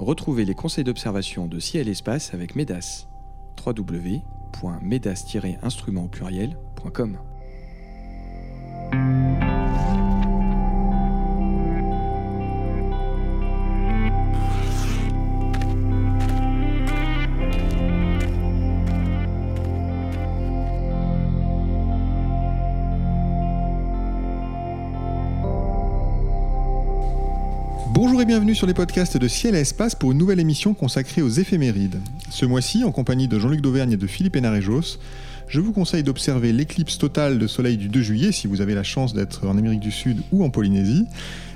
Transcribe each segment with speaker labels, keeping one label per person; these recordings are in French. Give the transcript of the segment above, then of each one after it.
Speaker 1: Retrouvez les conseils d'observation de ciel espace avec MEDAS. www.medas-instrument pluriel.com
Speaker 2: bienvenue sur les podcasts de Ciel et Espace pour une nouvelle émission consacrée aux éphémérides. Ce mois-ci, en compagnie de Jean-Luc Dauvergne et de Philippe Hénarejos, je vous conseille d'observer l'éclipse totale de soleil du 2 juillet si vous avez la chance d'être en Amérique du Sud ou en Polynésie,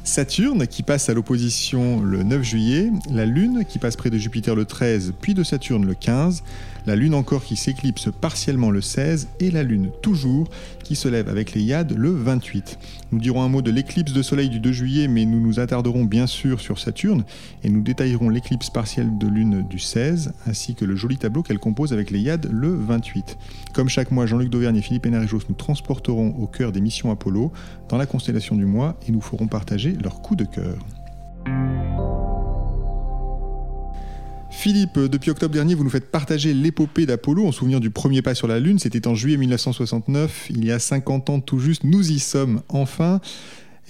Speaker 2: Saturne qui passe à l'opposition le 9 juillet, la Lune qui passe près de Jupiter le 13 puis de Saturne le 15, la Lune encore qui s'éclipse partiellement le 16 et la Lune toujours qui se lève avec les Yades le 28. Nous dirons un mot de l'éclipse de soleil du 2 juillet mais nous nous attarderons bien sûr sur Saturne et nous détaillerons l'éclipse partielle de Lune du 16 ainsi que le joli tableau qu'elle compose avec les Yades le 28. Comme chaque mois, Jean-Luc Dauvergne et Philippe Hénarejos nous transporteront au cœur des missions Apollo dans la constellation du mois et nous ferons partager leur coup de cœur. Philippe, depuis octobre dernier, vous nous faites partager l'épopée d'Apollo en souvenir du premier pas sur la Lune. C'était en juillet 1969, il y a 50 ans tout juste. Nous y sommes enfin.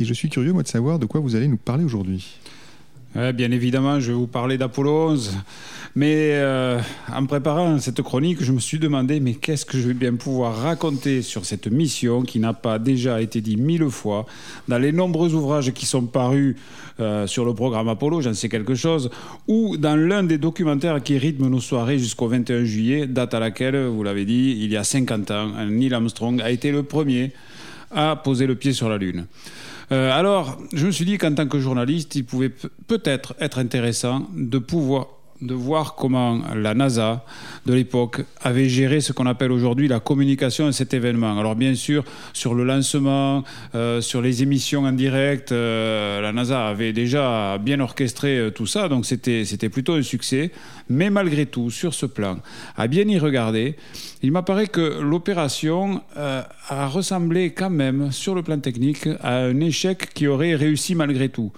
Speaker 2: Et je suis curieux, moi, de savoir de quoi vous allez nous parler aujourd'hui.
Speaker 3: Bien évidemment, je vais vous parler d'Apollo 11. Mais euh, en préparant cette chronique, je me suis demandé, mais qu'est-ce que je vais bien pouvoir raconter sur cette mission qui n'a pas déjà été dit mille fois dans les nombreux ouvrages qui sont parus euh, sur le programme Apollo, j'en sais quelque chose, ou dans l'un des documentaires qui rythment nos soirées jusqu'au 21 juillet, date à laquelle, vous l'avez dit, il y a 50 ans, Neil Armstrong a été le premier à poser le pied sur la Lune. Euh, alors, je me suis dit qu'en tant que journaliste, il pouvait peut-être être intéressant de pouvoir de voir comment la NASA de l'époque avait géré ce qu'on appelle aujourd'hui la communication de cet événement. Alors bien sûr, sur le lancement, euh, sur les émissions en direct, euh, la NASA avait déjà bien orchestré euh, tout ça, donc c'était plutôt un succès. Mais malgré tout, sur ce plan, à bien y regarder, il m'apparaît que l'opération a ressemblé quand même, sur le plan technique, à un échec qui aurait réussi malgré tout.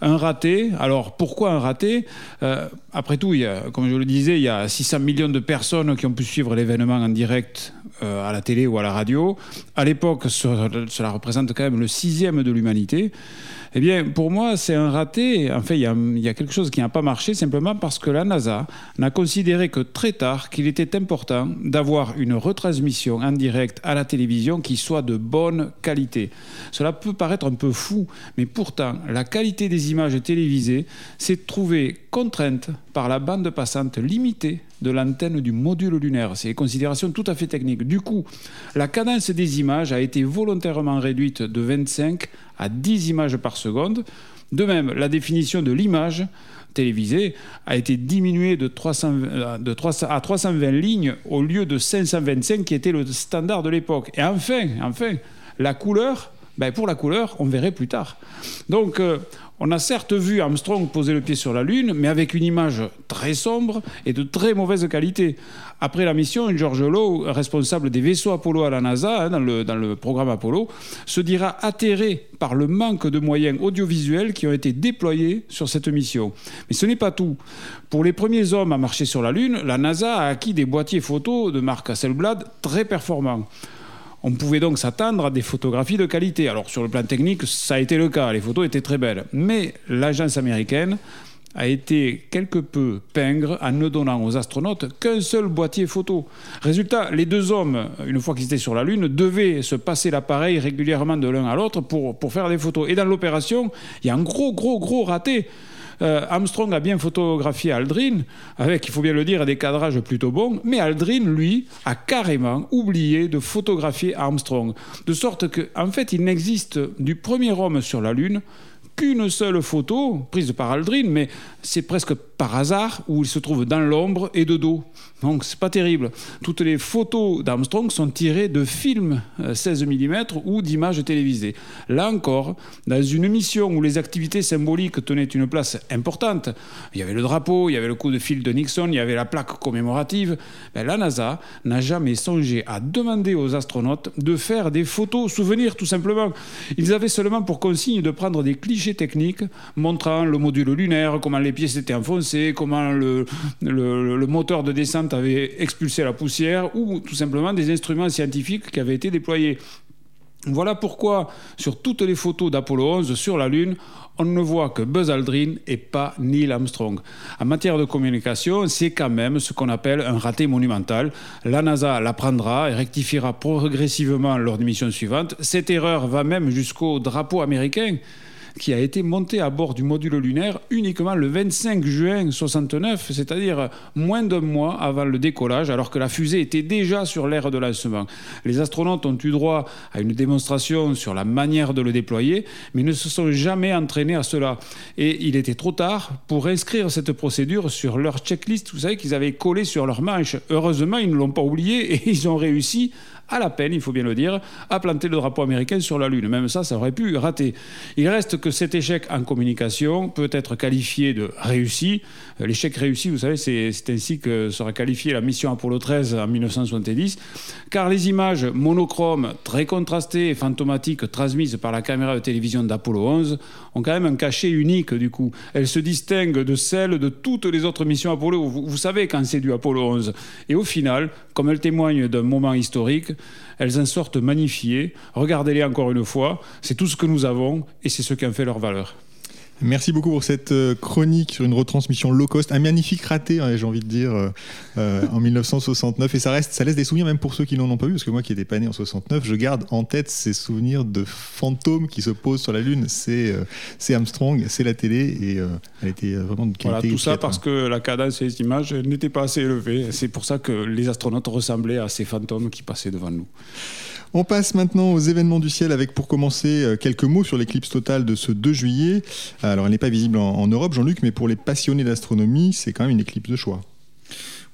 Speaker 3: Un raté, alors pourquoi un raté? Euh, Après tout, il y a, comme je le disais, il y a 600 millions de personnes qui ont pu suivre l'événement en direct euh, à la télé ou à la radio. À l'époque, cela représente quand même le sixième de l'humanité. Eh bien, pour moi, c'est un raté. En fait, il y, a, quelque chose qui n'a pas marché simplement parce que la NASA n'a considéré que très tard qu'il était important d'avoir une retransmission en direct à la télévision qui soit de bonne qualité. Cela peut paraître un peu fou, mais pourtant, la qualité des images télévisées s'est trouvée contrainte par la bande passante limitée de l'antenne du module lunaire. C'est une considération tout à fait technique. Du coup, la cadence des images a été volontairement réduite de 25 à 10 images par seconde. De même, la définition de l'image télévisée a été diminuée de, 300, de 300, à 320 lignes au lieu de 525 qui était le standard de l'époque. Et enfin, enfin, la couleur, ben pour la couleur, on verrait plus tard. Donc, euh, on a certes vu Armstrong poser le pied sur la Lune, mais avec une image très sombre et de très mauvaise qualité. Après la mission, George Lowe, responsable des vaisseaux Apollo à la NASA, hein, dans, le, dans, le, programme Apollo, se dira atterré par le manque de moyens audiovisuels qui ont été déployés sur cette mission. Mais ce n'est pas tout. Pour les premiers hommes à marcher sur la Lune, la NASA a acquis des boîtiers photos de marque Hasselblad très performants. On pouvait donc s'attendre à des photographies de qualité. Alors sur le plan technique, ça a été le cas, les photos étaient très belles. Mais l'agence américaine a été quelque peu pingre en ne donnant aux astronautes qu'un seul boîtier photo. Résultat, les deux hommes, une fois qu'ils étaient sur la Lune, devaient se passer l'appareil régulièrement de l'un à l'autre pour, pour faire des photos. Et dans l'opération, il y a un gros, gros, gros raté. Euh, Armstrong a bien photographié Aldrin, avec, il faut bien le dire, des cadrages plutôt bons, mais Aldrin, lui, a carrément oublié de photographier Armstrong. De sorte qu'en en fait, il n'existe du premier homme sur la Lune qu'une seule photo prise par Aldrin, mais c'est presque par hasard où il se trouve dans l'ombre et de dos. Donc c'est pas terrible. Toutes les photos d'Armstrong sont tirées de films 16 euh, mm ou d'images télévisées. Là encore, dans une mission où les activités symboliques tenaient une place importante, il y avait le drapeau, il y avait le coup de fil de Nixon, il y avait la plaque commémorative, ben, la NASA n'a jamais songé à demander aux astronautes de faire des photos souvenirs tout simplement. Ils avaient seulement pour consigne de prendre des clichés techniques montrant le module lunaire, comment les pièces étaient enfoncées, sait comment le, le, moteur de descente avait expulsé la poussière, ou tout simplement des instruments scientifiques qui avaient été déployés. Voilà pourquoi, sur toutes les photos d'Apollo 11 sur la Lune, on ne voit que Buzz Aldrin et pas Neil Armstrong. En matière de communication, c'est quand même ce qu'on appelle un raté monumental. La NASA l'apprendra et rectifiera progressivement lors des missions suivantes. Cette erreur va même jusqu'au drapeau américain qui a été monté à bord du module lunaire uniquement le 25 juin 69, c'est-à-dire moins d'un mois avant le décollage, alors que la fusée était déjà sur l'aire de lancement. Les astronautes ont eu droit à une démonstration sur la manière de le déployer, mais ne se sont jamais entraînés à cela. Et il était trop tard pour inscrire cette procédure sur leur checklist, vous savez, qu'ils avaient collé sur leur manche. Heureusement, ils ne l'ont pas oublié et ils ont réussi à la peine, il faut bien le dire, à planter le drapeau américain sur la Lune. Même ça, ça aurait pu rater. Il reste que cet échec en communication peut être qualifié de réussi. L'échec réussi, vous savez, c'est ainsi que sera qualifiée la mission Apollo 13 en 1970, car les images monochromes, très contrastées et fantomatiques transmises par la caméra de télévision d'Apollo 11 ont quand même un cachet unique du coup. Elles se distinguent de celles de toutes les autres missions Apollo. Vous, vous savez quand c'est du Apollo 11. Et au final, comme elles témoignent d'un moment historique, elles en sortent magnifiées. Regardez-les encore une fois. C'est tout ce que nous avons et c'est ce qui en fait leur valeur.
Speaker 2: Merci beaucoup pour cette euh, chronique sur une retransmission low cost, un magnifique raté, hein, j'ai envie de dire, euh, euh, en 1969. Et ça reste, ça laisse des souvenirs même pour ceux qui n'en ont pas vu, parce que moi qui étais pas né en 69, je garde en tête ces souvenirs de fantômes qui se posent sur la Lune. C'est Armstrong, c'est la télé, et elle était vraiment de qualité.
Speaker 3: Voilà, tout ça parce que la cadence et les images n'étaient pas assez élevées. C'est pour ça que les astronautes ressemblaient à ces fantômes qui passaient devant nous.
Speaker 2: On passe maintenant aux événements du ciel avec pour commencer euh, quelques mots sur l'éclipse totale de ce 2 juillet. Alors elle n'est pas visible en, en Europe, Jean-Luc, mais pour les passionnés d'astronomie, c'est quand même une éclipse de choix.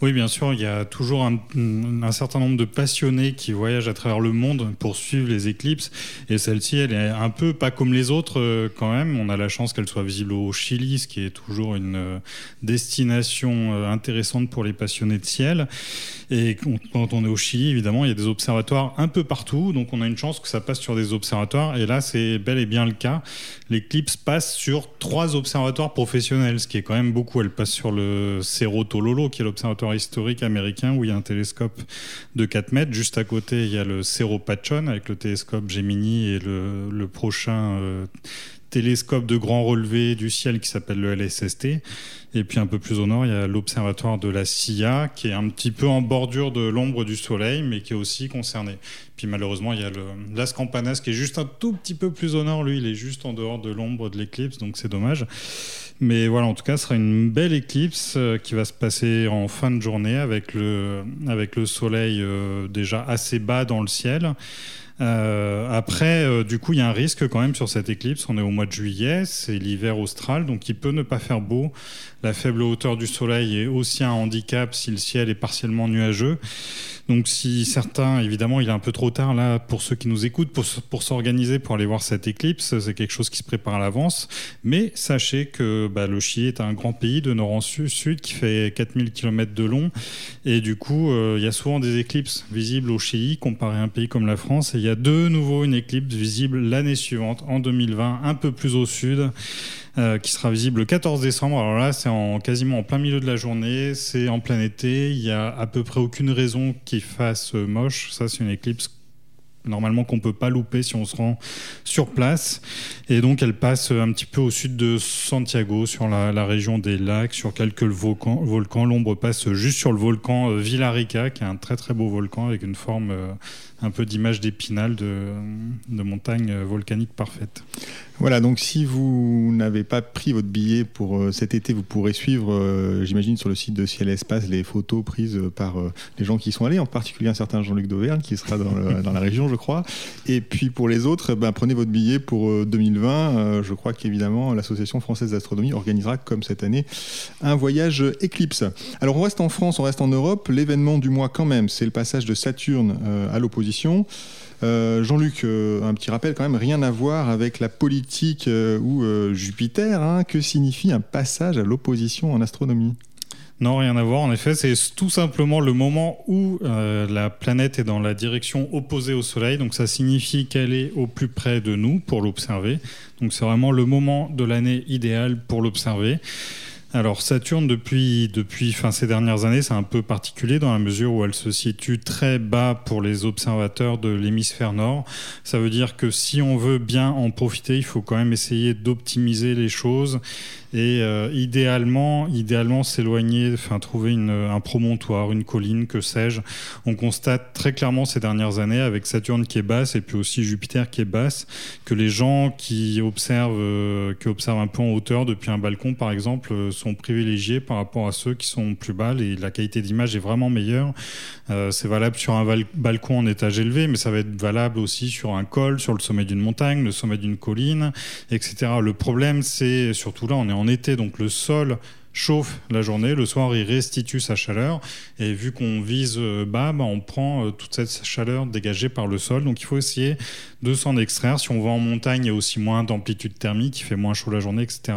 Speaker 4: Oui, bien sûr, il y a toujours un, certain nombre de passionnés qui voyagent à travers le monde pour suivre les éclipses. Et celle-ci, elle est un peu pas comme les autres euh, quand même. On a la chance qu'elle soit visible au Chili, ce qui est toujours une euh, destination euh, intéressante pour les passionnés de ciel. Et quand on est au Chili, évidemment, il y a des observatoires un peu partout. Donc on a une chance que ça passe sur des observatoires. Et là, c'est bel et bien le cas. L'éclipse passe sur trois observatoires professionnels, ce qui est quand même beaucoup. Elle passe sur le Cerro Tololo, qui est l'observatoire historique américain où il y a un télescope de 4 mètres. Juste à côté, il y a le Cerro Pachon avec le télescope Gemini et le, prochain euh, télescope de grand relevé du ciel qui s'appelle le LSST. Et puis un peu plus au nord, il y a l'observatoire de la Silla, qui est un petit peu en bordure de l'ombre du Soleil, mais qui est aussi concerné. Puis malheureusement, il y a le Las Campanas, qui est juste un tout petit peu plus au nord. Lui, il est juste en dehors de l'ombre de l'éclipse, donc c'est dommage. Mais voilà, en tout cas, ce sera une belle éclipse euh, qui va se passer en fin de journée avec le, avec le soleil euh, déjà assez bas dans le ciel. Euh, après, du coup, il y a un risque quand même sur cette éclipse. On est au mois de juillet, c'est l'hiver austral, donc il peut ne pas faire beau. La faible hauteur du soleil est aussi un handicap si le ciel est partiellement nuageux. Donc si certains, évidemment, il est un peu trop tard là pour ceux qui nous écoutent pour, s'organiser pour aller voir cette éclipse, c'est quelque chose qui se prépare à l'avance. Mais sachez que bah, le Chili est un grand pays de nord en sud, qui fait 4000 km de long et du coup euh, il y a souvent des éclipses visibles au Chili comparé à un pays comme la France et il y a de nouveau une éclipse visible l'année suivante en 2020 un peu plus au sud. Euh, qui sera visible le 14 décembre. Alors là, c'est en, quasiment en plein milieu de la journée, c'est en plein été, il y a à peu près aucune raison qu'il fasse moche. Ça, c'est une éclipse normalement qu'on peut pas louper si on se rend sur place. Et donc elle passe un petit peu au sud de Santiago, sur la, région des lacs, sur quelques volcans. volcans. L'ombre passe juste sur le volcan euh, Villarrica, qui est un très très beau volcan avec une forme euh, un peu d'image d'épinal de, de montagne volcanique parfaite.
Speaker 2: Voilà, donc si vous n'avez pas pris votre billet pour euh, cet été, vous pourrez suivre, euh, j'imagine, sur le site de Ciel Espace, les photos prises par euh, les gens qui sont allés, en particulier un certain Jean-Luc Dauvergne qui sera dans, la région, je crois. Et puis pour les autres, ben, prenez votre billet pour 2020. je crois qu'évidemment, l'Association française d'astronomie organisera, comme cette année, un voyage éclipse. Alors on reste en France, on reste en Europe. L'événement du mois quand même, c'est le passage de Saturne à l'opposition. Euh, Jean-Luc, euh, un petit rappel quand même, rien à voir avec la politique euh, ou Jupiter. Hein. que signifie un passage à l'opposition en astronomie?
Speaker 4: Non, rien à voir. En effet, c'est tout simplement le moment où la planète est dans la direction opposée au Soleil. Donc ça signifie qu'elle est au plus près de nous pour l'observer. Donc c'est vraiment le moment de l'année idéal pour l'observer. Alors Saturne, depuis, depuis fin, ces dernières années, c'est un peu particulier dans la mesure où elle se situe très bas pour les observateurs de l'hémisphère nord. Ça veut dire que si on veut bien en profiter, il faut quand même essayer d'optimiser les choses et euh, idéalement, idéalement s'éloigner, enfin trouver une, un promontoire, une colline, que sais-je. On constate très clairement ces dernières années avec Saturne qui est basse et puis aussi Jupiter qui est basse que les gens qui observent, euh, qui observent un peu en hauteur depuis un balcon par exemple euh, privilégiés par rapport à ceux qui sont plus bas et la qualité d'image est vraiment meilleure. c'est valable sur un balcon en étage élevé, mais ça va être valable aussi sur un col, sur le sommet d'une montagne, le sommet d'une colline, etc. Le problème, c'est surtout là, on est en été, donc le sol chauffe la journée, le soir il restitue sa chaleur et vu qu'on vise euh, bas, bah, on prend euh, toute cette chaleur dégagée par le sol. Donc il faut essayer de s'en extraire. Si on va en montagne, il y a aussi moins d'amplitude thermique, il fait moins chaud la journée, etc.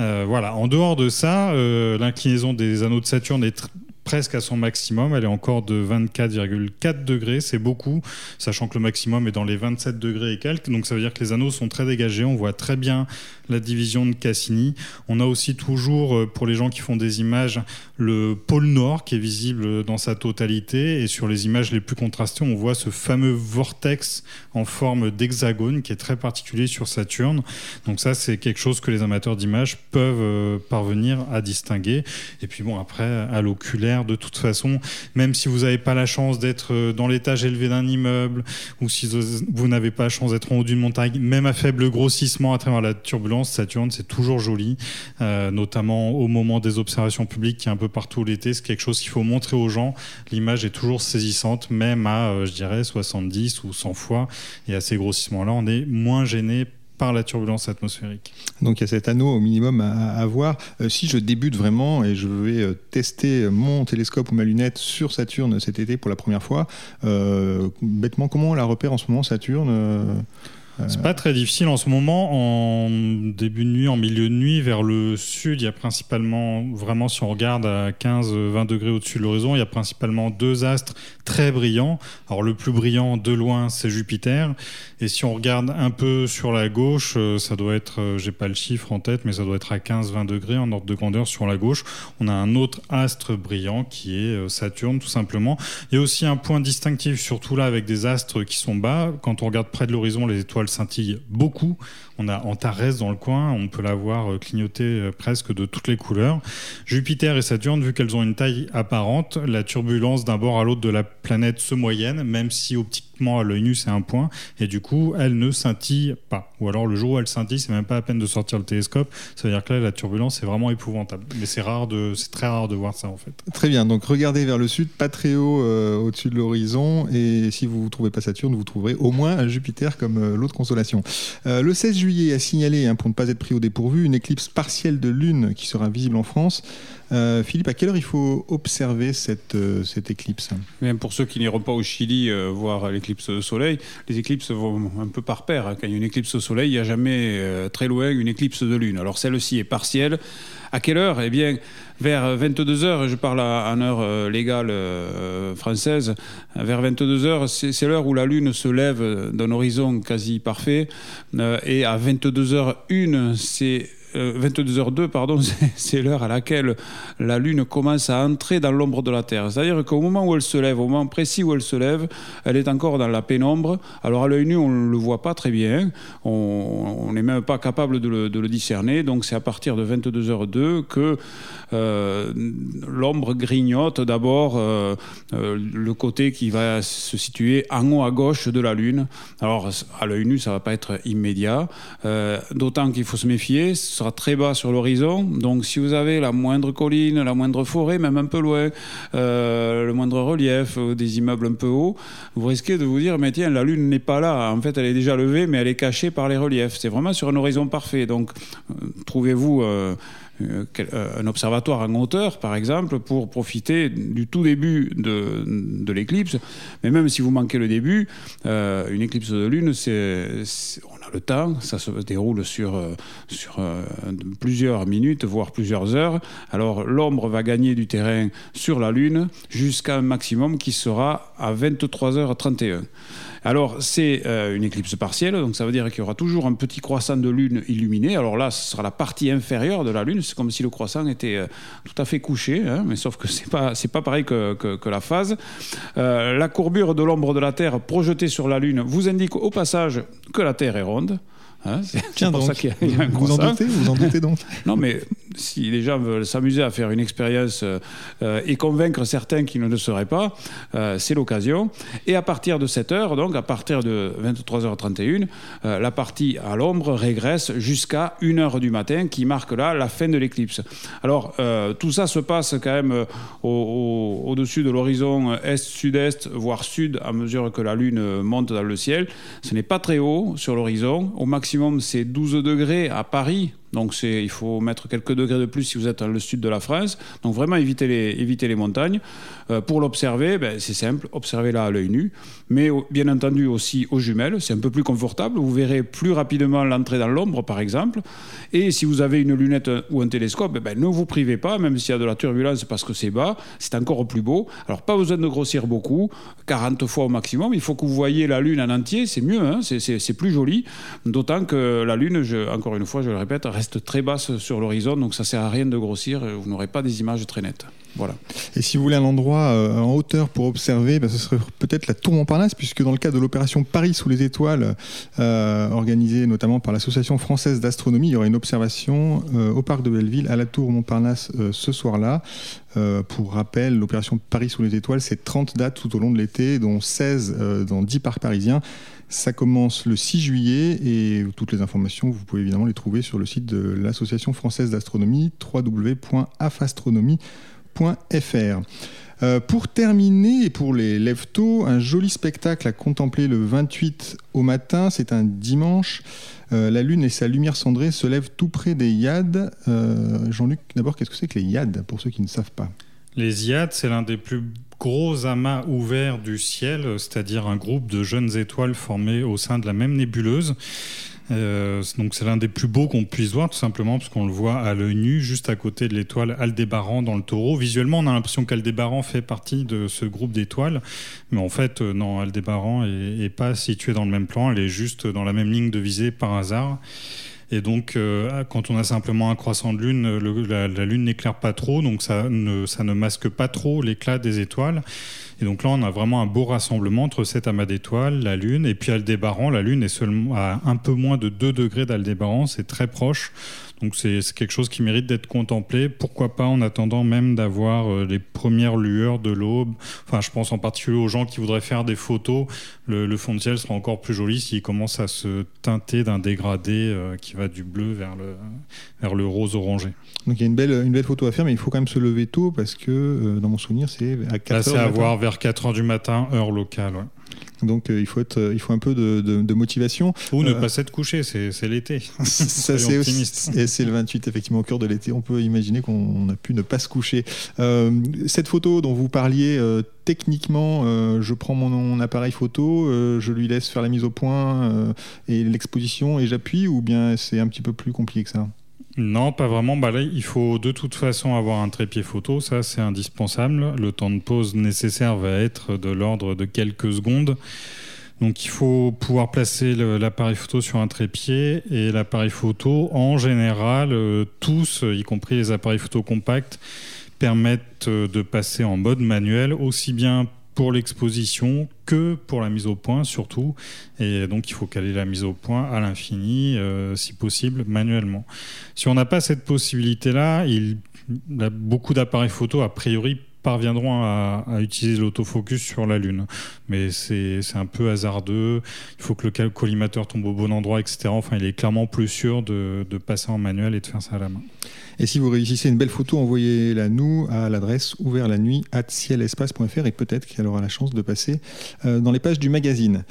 Speaker 4: Euh, voilà. En dehors de ça, l'inclinaison des anneaux de Saturne est presque à son maximum. Elle est encore de 24,4 degrés. C'est beaucoup, sachant que le maximum est dans les 27 degrés et quelques. Donc ça veut dire que les anneaux sont très dégagés. On voit très bien la division de Cassini. On a aussi toujours, euh, pour les gens qui font des images, le pôle nord qui est visible dans sa totalité. Et sur les images les plus contrastées, on voit ce fameux vortex en forme d'hexagone qui est très particulier sur Saturne. Donc ça, c'est quelque chose que les amateurs d'images peuvent euh, parvenir à distinguer. Et puis bon, après, à l'oculaire, de toute façon, même si vous n'avez pas la chance d'être euh, dans l'étage élevé d'un immeuble ou si vous n'avez pas la chance d'être en haut d'une montagne, même à faible grossissement à travers la turbulence, Saturne, c'est toujours joli, euh, notamment au moment des observations publiques qui est un peu partout l'été. C'est quelque chose qu'il faut montrer aux gens. L'image est toujours saisissante, même à, euh, je dirais, 70 ou 100 fois. Et à ces grossissements-là, on est moins gêné par la turbulence atmosphérique.
Speaker 2: Donc il y a cet anneau au minimum à, avoir. Euh, si je débute vraiment et je vais tester mon télescope ou ma lunette sur Saturne cet été pour la première fois, bêtement, comment on la repère en ce moment Saturne
Speaker 4: c'est pas très difficile en ce moment. En début de nuit, en milieu de nuit, vers le sud, il y a principalement, vraiment, si on regarde à 15-20 degrés au-dessus de l'horizon, il y a principalement deux astres très brillants. Alors le plus brillant de loin, c'est Jupiter. Et si on regarde un peu sur la gauche, euh, ça doit être, euh, j'ai pas le chiffre en tête, mais ça doit être à 15-20 degrés en ordre de grandeur sur la gauche. On a un autre astre brillant qui est euh, Saturne, tout simplement. Il y a aussi un point distinctif, surtout là avec des astres qui sont bas. Quand on regarde près de l'horizon, les étoiles scintille beaucoup. On a Antares dans le coin, on peut la voir euh, clignoter euh, presque de toutes les couleurs. Jupiter et Saturne, vu qu'elles ont une taille apparente, la turbulence d'un bord à l'autre de la planète se moyenne, même si optiquement à l'œil nu c'est un point, et du coup elle ne scintille pas. Ou alors le jour où elle scintille, c'est même pas à peine de sortir le télescope. Ça veut dire que là la turbulence est vraiment épouvantable. Mais c'est rare de, c'est très rare de voir ça en fait.
Speaker 2: Très bien. Donc regardez vers le sud, pas très haut euh, au-dessus de l'horizon, et si vous ne trouvez pas Saturne, vous trouverez au moins Jupiter comme l'autre consolation. le 16 juillet juillet a hein, pour ne pas être pris au dépourvu, une éclipse partielle de lune qui sera visible en France. Euh, Philippe, à quelle heure il faut observer cette, euh, cette éclipse
Speaker 3: Même Pour ceux qui n'iront pas au Chili euh, voir l'éclipse de soleil, les éclipses vont un peu par paire. Hein. Quand il y a une éclipse au soleil, il n'y a jamais très loin une éclipse de lune. Alors celle-ci est partielle. À quelle heure? Eh bien, vers 22 heures, je parle en heure légale française, vers 22 heures, c'est l'heure où la Lune se lève d'un horizon quasi parfait. et à 22 heures 1, c'est 22h02, euh, pardon, c'est l'heure à laquelle la Lune commence à entrer dans l'ombre de la Terre. C'est-à-dire qu'au moment où elle se lève, au moment précis où elle se lève, elle est encore dans la pénombre. Alors à l'œil nu, on ne le voit pas très bien. On n'est même pas capable de le, discerner. Donc c'est à partir de 22h02 que euh, l'ombre grignote d'abord euh, le côté qui va se situer en haut à gauche de la Lune. Alors à l'œil nu, ça va pas être immédiat, d'autant qu'il faut se méfier, sera très bas sur l'horizon. Donc si vous avez la moindre colline, la moindre forêt, même un peu loin, le moindre relief, des immeubles un peu hauts, vous risquez de vous dire mais tiens la Lune n'est pas là. En fait, elle est déjà levée, mais elle est cachée par les reliefs. C'est vraiment sur un horizon parfait. Donc trouvez-vous euh, un observatoire en hauteur, par exemple, pour profiter du tout début de, l'éclipse. Mais même si vous manquez le début, euh, une éclipse de lune, c'est, on a le temps, ça se déroule sur, euh, sur plusieurs minutes, voire plusieurs heures. Alors l'ombre va gagner du terrain sur la lune jusqu'à un maximum qui sera à 23h31. Alors, c'est euh, une éclipse partielle, donc ça veut dire qu'il y aura toujours un petit croissant de lune illuminé. Alors là, ce sera la partie inférieure de la lune. C'est comme si le croissant était euh, tout à fait couché, hein, mais sauf que c'est pas c'est pas pareil que, la phase. Euh, la courbure de l'ombre de la Terre projetée sur la lune vous indique au passage que la Terre est ronde.
Speaker 2: Hein, c'est pour ça qu'il y, a un vous en doutez, vous en doutez donc
Speaker 3: Non, mais si les gens veulent s'amuser à faire une expérience euh, et convaincre certains qui ne le seraient pas, euh, c'est l'occasion. Et à partir de cette heure, donc à partir de 23h31, euh, la partie à l'ombre régresse jusqu'à 1h du matin, qui marque là la fin de l'éclipse. Alors, tout ça se passe quand même au-dessus de l'horizon est-sud-est, voire sud, à mesure que la Lune monte dans le ciel. Ce n'est pas très haut sur l'horizon. Au maximum, maximum, c'est 12 degrés à Paris. Donc il faut mettre quelques degrés de plus si vous êtes dans le sud de la France. Donc vraiment éviter les, les montagnes. Euh, pour l'observer, ben, c'est simple, observez-la à l'œil nu, mais bien entendu aussi aux jumelles, c'est un peu plus confortable. Vous verrez plus rapidement l'entrée dans l'ombre, par exemple. Et si vous avez une lunette ou un télescope, ben, ne vous privez pas, même s'il y a de la turbulence parce que c'est bas, c'est encore plus beau. Alors pas besoin de grossir beaucoup, 40 fois au maximum. Il faut que vous voyez la Lune en entier, c'est mieux, hein, c'est plus joli. D'autant que la Lune, encore une fois, je le répète, reste très basse sur l'horizon, donc ça sert à rien de grossir, vous n'aurez pas des images très nettes. Voilà.
Speaker 2: Et si vous voulez un endroit euh, en hauteur pour observer, bah, ce serait peut-être la Tour Montparnasse, puisque dans le cadre de l'opération Paris sous les étoiles, euh, organisée notamment par l'Association française d'astronomie, il y aura une observation euh, au parc de Belleville à la Tour Montparnasse ce soir-là. pour rappel, l'opération Paris sous les étoiles, c'est 30 dates tout au long de l'été, dont 16 dans 10 parcs parisiens. Ça commence le 6 juillet et toutes les informations, vous pouvez évidemment les trouver sur le site de l'Association française d'astronomie, www.afastronomie.fr. Euh, pour terminer, et pour les lève un joli spectacle à contempler le 28 au matin, c'est un dimanche. Euh, la lune et sa lumière cendrée se lèvent tout près des Yad. Euh, Jean-Luc, d'abord, qu'est-ce que c'est que les Yad, pour ceux qui ne savent pas?
Speaker 4: Les Yad, c'est l'un des plus gros amas ouverts du ciel, c'est-à-dire un groupe de jeunes étoiles formées au sein de la même nébuleuse. Euh, donc c'est l'un des plus beaux qu'on puisse voir, tout simplement parce qu'on le voit à l'œil nu, juste à côté de l'étoile Aldébaran dans le taureau. Visuellement, on a l'impression qu'Aldébaran fait partie de ce groupe d'étoiles, mais en fait, euh, non, Aldébaran est, pas située dans le même plan, elle est juste dans la même ligne de visée par hasard. Et donc, euh, quand on a simplement un croissant de lune, la, lune n'éclaire pas trop, donc ça ne, ça ne masque pas trop l'éclat des étoiles. Et donc là, on a vraiment un beau rassemblement entre cet amas d'étoiles, la Lune, et puis Aldébaran. La Lune est seulement à un peu moins de 2 degrés d'Aldébaran, c'est très proche. Donc c'est quelque chose qui mérite d'être contemplé. Pourquoi pas en attendant même d'avoir euh, les premières lueurs de l'aube. Enfin, je pense en particulier aux gens qui voudraient faire des photos. Le, fond de ciel sera encore plus joli s'il commence à se teinter d'un dégradé euh, qui va du bleu vers le, vers le rose orangé.
Speaker 2: Donc il y a une belle, une belle photo à faire, mais il faut quand même se lever tôt parce que euh, dans mon souvenir, c'est à 4
Speaker 4: Là, c'est à voir vers 4 heures du matin, heure locale.
Speaker 2: Donc euh, il, faut être, il faut un peu de, motivation.
Speaker 4: Ou ne euh, pas s'être couché, c'est l'été.
Speaker 2: Ça c'est Et c'est le 28, effectivement, au cœur de l'été. On peut imaginer qu'on a pu ne pas se coucher. Euh, cette photo dont vous parliez, techniquement, je prends mon, appareil photo, je lui laisse faire la mise au point et l'exposition et j'appuie, ou bien c'est un petit peu plus compliqué que ça?
Speaker 4: Non, pas vraiment. Bah il faut de toute façon avoir un trépied photo, ça c'est indispensable. Le temps de pause nécessaire va être de l'ordre de quelques secondes. Donc il faut pouvoir placer l'appareil photo sur un trépied et l'appareil photo, en général, euh, tous, y compris les appareils photo compacts, permettent euh, de passer en mode manuel aussi bien pour l'exposition que pour la mise au point surtout. Et donc il faut caler la mise au point à l'infini, euh, si possible, manuellement. Si on n'a pas cette possibilité-là, il, beaucoup d'appareils photo, a priori, parviendront à, utiliser l'autofocus sur la Lune. Mais c'est un peu hasardeux. Il faut que le collimateur tombe au bon endroit, etc. Enfin, il est clairement plus sûr de, de passer en manuel et de faire ça à la main.
Speaker 2: Et si vous réussissez une belle photo, envoyez-la nous à l'adresse ouvert la nuit cielespace.fr et peut-être qu'elle aura la chance de passer euh, dans les pages du magazine.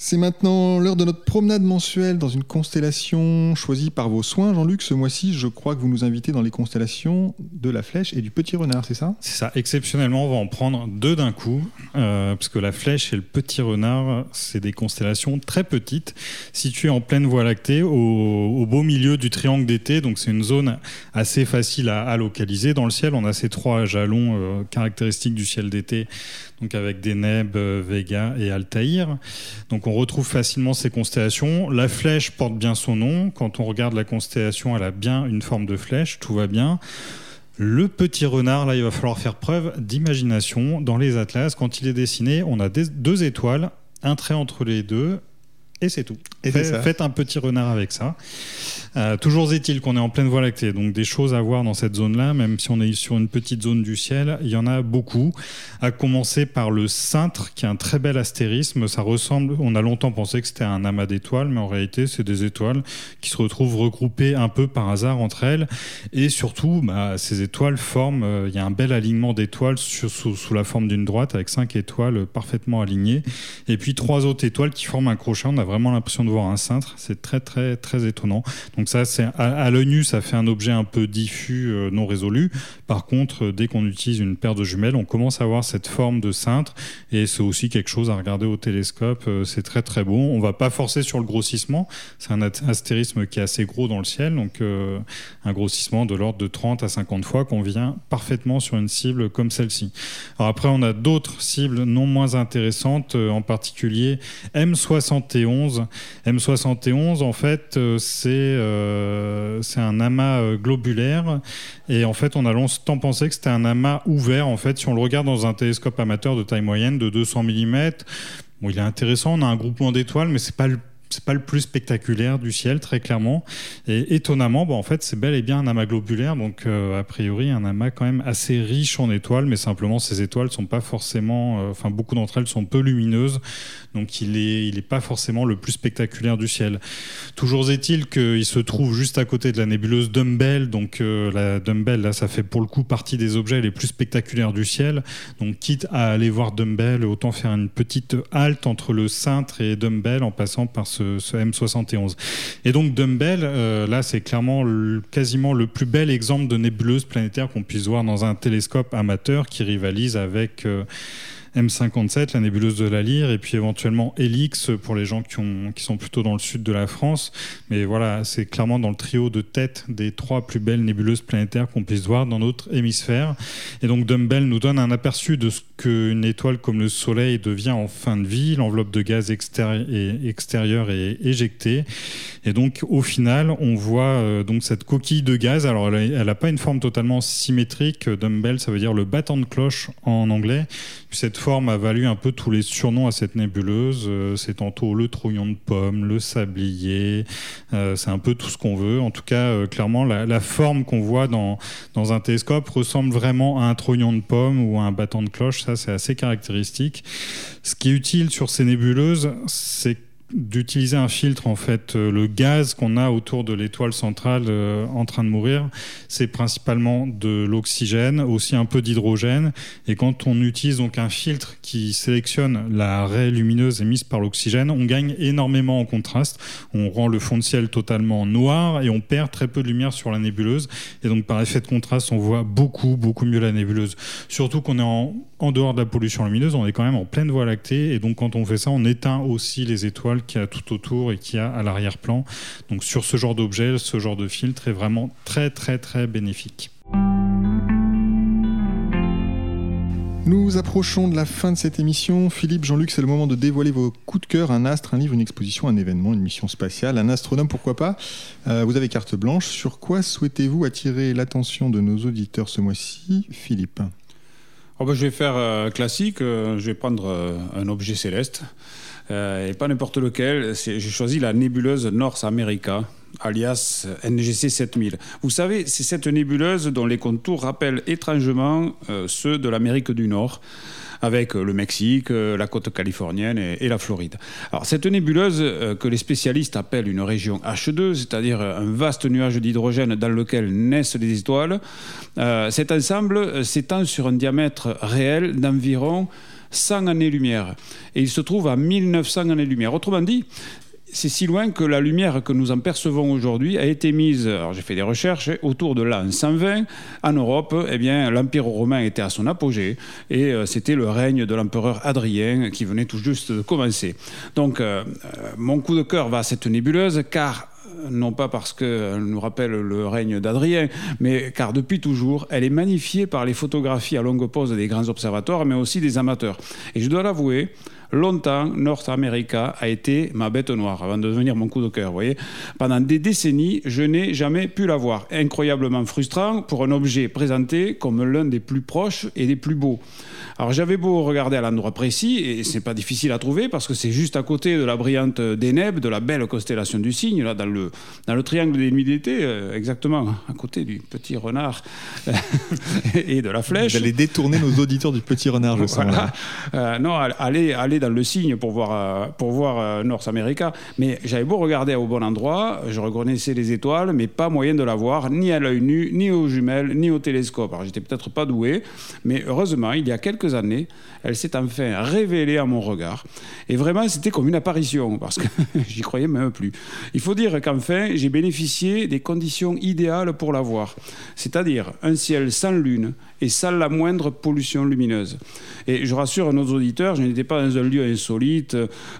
Speaker 2: C'est maintenant l'heure de notre promenade mensuelle dans une constellation choisie par vos soins. Jean-Luc, ce mois-ci, je crois que vous nous invitez dans les constellations de la flèche et du petit renard, c'est ça?
Speaker 4: C'est ça. Exceptionnellement, on va en prendre deux d'un coup, euh, parce que la flèche et le petit renard, c'est des constellations très petites, situées en pleine voie lactée, au, beau milieu du triangle d'été. Donc c'est une zone assez facile à, localiser. Dans le ciel, on a ces trois jalons euh, caractéristiques du ciel d'été donc avec Deneb, euh, Vega et Altaïr. Donc on retrouve facilement ces constellations. La flèche porte bien son nom. Quand on regarde la constellation, elle a bien une forme de flèche, tout va bien. Le petit renard, là, il va falloir faire preuve d'imagination. Dans les atlas, quand il est dessiné, on a deux étoiles, un trait entre les deux, et c'est tout. Et faites un petit renard avec ça. Euh, toujours est-il qu'on est en pleine voie lactée, donc des choses à voir dans cette zone-là, même si on est sur une petite zone du ciel, il y en a beaucoup. À commencer par le cintre, qui est un très bel astérisme. Ça ressemble, on a longtemps pensé que c'était un amas d'étoiles, mais en réalité, c'est des étoiles qui se retrouvent regroupées un peu par hasard entre elles. Et surtout, bah, ces étoiles forment, euh, il y a un bel alignement d'étoiles sous, sous, la forme d'une droite avec cinq étoiles parfaitement alignées. Et puis trois autres étoiles qui forment un crochet. On a vraiment l'impression voir un cintre. C'est très, très, très étonnant. Donc ça, c'est à, l'œil nu, ça fait un objet un peu diffus, euh, non résolu. Par contre, euh, dès qu'on utilise une paire de jumelles, on commence à avoir cette forme de cintre, et c'est aussi quelque chose à regarder au télescope. Euh, c'est très très beau. On va pas forcer sur le grossissement. C'est un astérisme qui est assez gros dans le ciel, donc un grossissement de l'ordre de 30 à 50 fois qu'on vient parfaitement sur une cible comme celle-ci. Alors après, on a d'autres cibles non moins intéressantes, en particulier M71. M71, en fait, c'est euh, c'est un amas euh, globulaire. Et en fait, on a longtemps pensé que c'était un amas ouvert. En fait, si on le regarde dans un télescope amateur de taille moyenne de 200 mm, Bon, il est intéressant, on a un groupement d'étoiles, mais c'est pas le c'est pas le plus spectaculaire du ciel, très clairement. Et étonnamment, bon, en fait, c'est bel et bien un amas globulaire, donc euh, a priori un amas quand même assez riche en étoiles, mais simplement ces étoiles sont pas forcément, euh, enfin beaucoup d'entre elles sont peu lumineuses, donc il est, il est pas forcément le plus spectaculaire du ciel. Toujours est-il qu'il se trouve juste à côté de la nébuleuse Dumbbell, donc euh, la Dumbbell là, ça fait pour le coup partie des objets les plus spectaculaires du ciel. Donc quitte à aller voir Dumbbell, autant faire une petite halte entre le cintre et Dumbbell en passant par ce ce, M71. Et donc Dumbbell, euh, là c'est clairement quasiment le plus bel exemple de nébuleuse planétaire qu'on puisse voir dans un télescope amateur qui rivalise avec... Euh, M57, la nébuleuse de la Lyre, et puis éventuellement Helix pour les gens qui, ont, qui sont plutôt dans le sud de la France. Mais voilà, c'est clairement dans le trio de tête des trois plus belles nébuleuses planétaires qu'on puisse voir dans notre hémisphère. Et donc Dumbbell nous donne un aperçu de ce qu'une étoile comme le Soleil devient en fin de vie. L'enveloppe de gaz extérieur est éjectée. Et donc au final, on voit euh, donc cette coquille de gaz. Alors elle n'a pas une forme totalement symétrique. Dumbbell, ça veut dire le battant de cloche en anglais. Cette forme a valu un peu tous les surnoms à cette nébuleuse. Euh, c'est tantôt le trouillon de pomme, le sablier, euh, c'est un peu tout ce qu'on veut. En tout cas, euh, clairement, la, forme qu'on voit dans, dans un télescope ressemble vraiment à un trouillon de pomme ou à un battant de cloche. Ça, c'est assez caractéristique. Ce qui est utile sur ces nébuleuses, c'est d'utiliser un filtre en fait euh, le gaz qu'on a autour de l'étoile centrale euh, en train de mourir c'est principalement de l'oxygène aussi un peu d'hydrogène. Et quand on utilise donc un filtre qui sélectionne la raie lumineuse émise par l'oxygène on gagne énormément en contraste. On rend le fond de ciel totalement noir et on perd très peu de lumière sur la nébuleuse. Et donc par effet de contraste on voit beaucoup beaucoup mieux la nébuleuse. Surtout qu'on est en, en dehors de la pollution lumineuse on est quand même en pleine voie lactée. Et donc quand on fait ça on éteint aussi les étoiles qui a tout autour et qui a à l'arrière-plan. Donc sur ce genre d'objet, ce genre de filtre est vraiment très très très bénéfique.
Speaker 2: Nous approchons de la fin de cette émission. Philippe, Jean-Luc, c'est le moment de dévoiler vos coups de cœur, un astre, un livre, une exposition, un événement, une mission spatiale, un astronome, pourquoi pas? Euh, vous avez carte blanche. Sur quoi souhaitez-vous attirer l'attention de nos auditeurs ce mois-ci, Philippe?
Speaker 3: Oh ben, Je vais faire euh, classique, euh, je vais prendre un objet céleste. Euh, et pas n'importe lequel. J'ai choisi la nébuleuse North America, alias NGC 7000. Vous savez, c'est cette nébuleuse dont les contours rappellent étrangement euh, ceux de l'Amérique du Nord avec le Mexique, euh, la côte californienne et, la Floride. Alors cette nébuleuse que les spécialistes appellent une région H2, c'est-à-dire un vaste nuage d'hydrogène dans lequel naissent les étoiles, cet ensemble s'étend sur un diamètre réel d'environ 100 années-lumière. Et il se trouve à 1900 années-lumière. Autrement dit, c'est si loin que la lumière que nous en percevons aujourd'hui a été mise, alors j'ai fait des recherches, autour de l'an 120. En Europe, eh bien, l'Empire romain était à son apogée et euh, c'était le règne de l'empereur Adrien qui venait tout juste de commencer. Donc, euh, euh, mon coup de cœur va à cette nébuleuse car non pas parce qu'elle nous rappelle le règne d'Adrien, mais car depuis toujours, elle est magnifiée par les photographies à longue pause des grands observatoires, mais aussi des amateurs. Et je dois l'avouer, longtemps, North America a été ma bête noire avant de devenir mon coup de cœur. Voyez, pendant des décennies, je n'ai jamais pu la voir. Incroyablement frustrant pour un objet présenté comme l'un des plus proches et des plus beaux. Alors j'avais beau regarder à l'endroit précis, et c'est pas difficile à trouver parce que c'est juste à côté de la brillante Deneb, de la belle constellation du Cygne, là dans le, dans le triangle des nuits d'été, euh, exactement à côté du petit renard et de la flèche.
Speaker 2: Vous allez détourner nos auditeurs du petit renard, je sens.
Speaker 3: Euh, non, allez, allez dans le Cygne pour voir, euh, pour voir North America. Mais j'avais beau regarder au bon endroit, je reconnaissais les étoiles, mais pas moyen de la voir, ni à l'œil nu, ni aux jumelles, ni au télescope. Alors j'étais peut-être pas doué, mais heureusement, il y a quelques années, elle s'est enfin révélée à mon regard. Et vraiment, c'était comme une apparition, parce que j'y croyais même plus. Il faut dire qu'enfin, j'ai bénéficié des conditions idéales pour la voir, c'est-à-dire un ciel sans lune et sans la moindre pollution lumineuse. Et je rassure nos auditeurs, je n'étais pas dans un lieu insolite,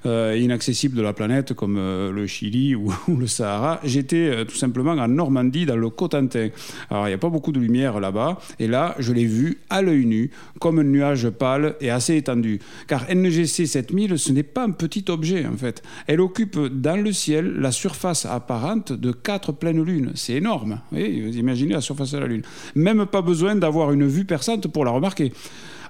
Speaker 3: euh, inaccessible de la planète comme euh, le Chili ou, le Sahara. J'étais euh, tout simplement en Normandie, dans le Cotentin. Alors, il n'y a pas beaucoup de lumière là-bas. Et là, je l'ai vu à l'œil nu, comme un nuage pâle et assez étendu. Car NGC 7000, ce n'est pas un petit objet, en fait. Elle occupe dans le ciel la surface apparente de quatre pleines lunes. C'est énorme. vous imaginez la surface de la Lune. Même pas besoin d'avoir une vue perçante pour la remarquer.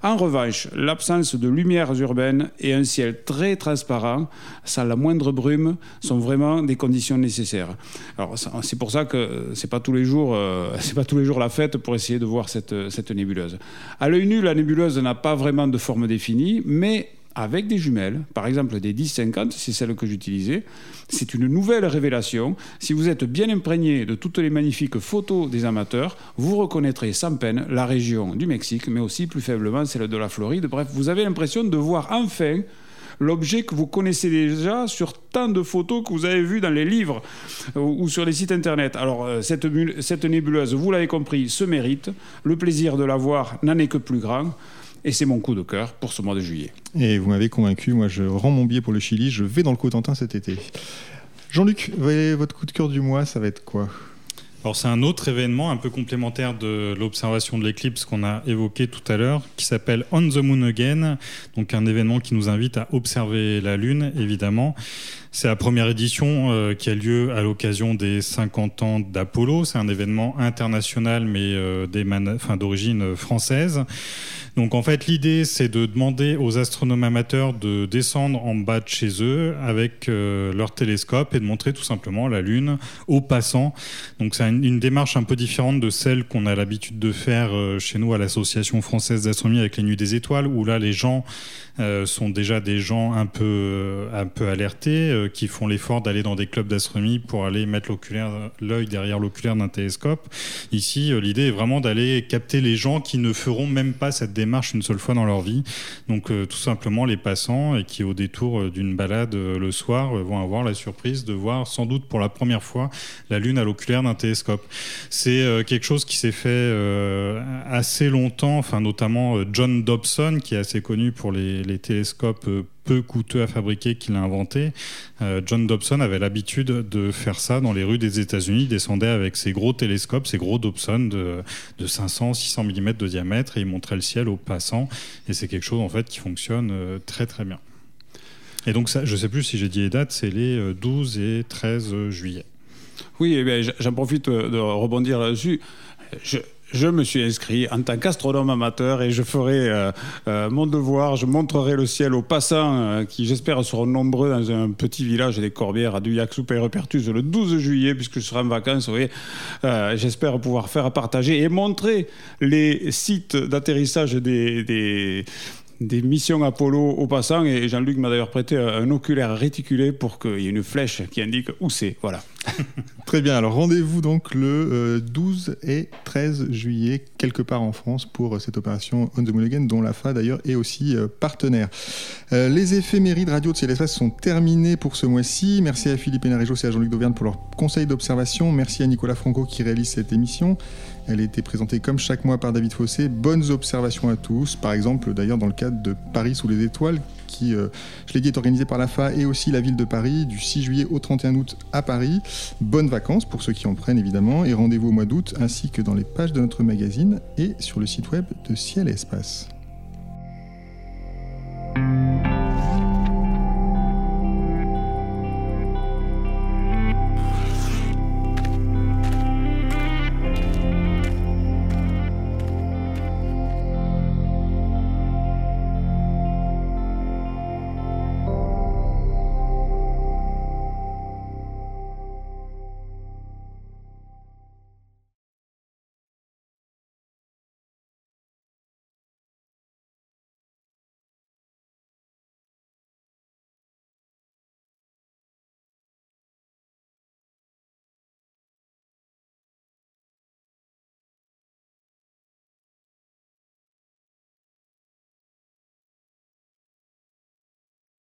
Speaker 3: En revanche, l'absence de lumières urbaines et un ciel très transparent, sans la moindre brume, sont vraiment des conditions nécessaires. Alors c'est pour ça que c'est pas tous les jours, euh, c'est pas tous les jours la fête pour essayer de voir cette, cette nébuleuse. À l'œil nu, la nébuleuse n'a pas vraiment de forme définie, mais avec des jumelles, par exemple des 10-50, c'est celle que j'utilisais. C'est une nouvelle révélation. Si vous êtes bien imprégné de toutes les magnifiques photos des amateurs, vous reconnaîtrez sans peine la région du Mexique, mais aussi plus faiblement celle de la Floride. Bref, vous avez l'impression de voir enfin l'objet que vous connaissez déjà sur tant de photos que vous avez vues dans les livres euh, ou sur les sites internet. Alors, euh, cette, cette nébuleuse, vous l'avez compris, se mérite. Le plaisir de la voir n'en est que plus grand. Et c'est mon coup de cœur pour ce mois de juillet.
Speaker 2: Et vous m'avez convaincu, moi je rends mon billet pour le Chili, je vais dans le Cotentin cet été. Jean-Luc, votre coup de cœur du mois, ça va être quoi?
Speaker 4: Alors c'est un autre événement un peu complémentaire de l'observation de l'éclipse qu'on a évoqué tout à l'heure, qui s'appelle On the Moon Again, donc un événement qui nous invite à observer la Lune, évidemment. C'est la première édition euh, qui a lieu à l'occasion des 50 ans d'Apollo. C'est un événement international, mais euh, d'origine française. Donc en fait, l'idée, c'est de demander aux astronomes amateurs de descendre en bas de chez eux avec euh, leur télescope et de montrer tout simplement la Lune aux passants. Donc c'est une, démarche un peu différente de celle qu'on a l'habitude de faire chez nous à l'Association française d'astronomie avec les Nuits des Étoiles, où là, les gens sont déjà des gens un peu alertés, qui font l'effort d'aller dans des clubs d'astronomie pour aller mettre l'œil derrière l'oculaire d'un télescope. Ici, l'idée est vraiment d'aller capter les gens qui ne feront même pas cette démarche une seule fois dans leur vie. Donc euh, tout simplement les passants et qui au détour euh, d'une balade euh, le soir vont avoir la surprise de voir sans doute pour la première fois la Lune à l'oculaire d'un télescope. C'est quelque chose qui s'est fait assez longtemps, enfin notamment John Dobson qui est assez connu pour les télescopes peu coûteux à fabriquer qu'il a inventé. Euh, John Dobson avait l'habitude de faire ça dans les rues des États-Unis. Il descendait avec ses gros télescopes, ses gros Dobson de, de 500, 600 mm de diamètre et il montrait le ciel aux passants. Et c'est quelque chose en fait qui fonctionne euh, très très bien. Et donc ça, je ne sais plus si j'ai dit les dates, c'est les 12 euh, et 13 juillet.
Speaker 3: Oui, eh j'en profite de rebondir là-dessus. Je me suis inscrit en tant qu'astronome amateur et je ferai euh, euh, mon devoir. Je montrerai le ciel aux passants euh, qui, j'espère, seront nombreux dans un petit village des Corbières à Duyac sous Pertus le 12 juillet, puisque je serai en vacances. Oui, j'espère pouvoir faire partager et montrer les sites d'atterrissage des des missions Apollo aux passants et Jean-Luc m'a d'ailleurs prêté un oculaire réticulé pour qu'il y ait une flèche qui indique où c'est. Voilà.
Speaker 2: Très bien, alors rendez-vous donc le 12 euh, et 13 juillet, quelque part en France, pour euh, cette opération On the Moon Again, dont l'AFA d'ailleurs est aussi euh, partenaire. les éphémérides radio de Ciel sont terminés pour ce mois-ci. Merci à Philippe Hénarejos et à Jean-Luc Dauvergne pour leur conseil d'observation. Merci à Nicolas Franco qui réalise cette émission. Elle a été présentée comme chaque mois par David Fossé. Bonnes observations à tous. Par exemple, d'ailleurs, dans le cadre de Paris sous les étoiles, qui, euh, je l'ai dit, est organisé par l'AFA et aussi la ville de Paris, du 6 juillet au 31 août à Paris. Bonnes vacances pour ceux qui en prennent évidemment, et rendez-vous au mois d'août, ainsi que dans les pages de notre magazine et sur le site web de Ciel et Espace.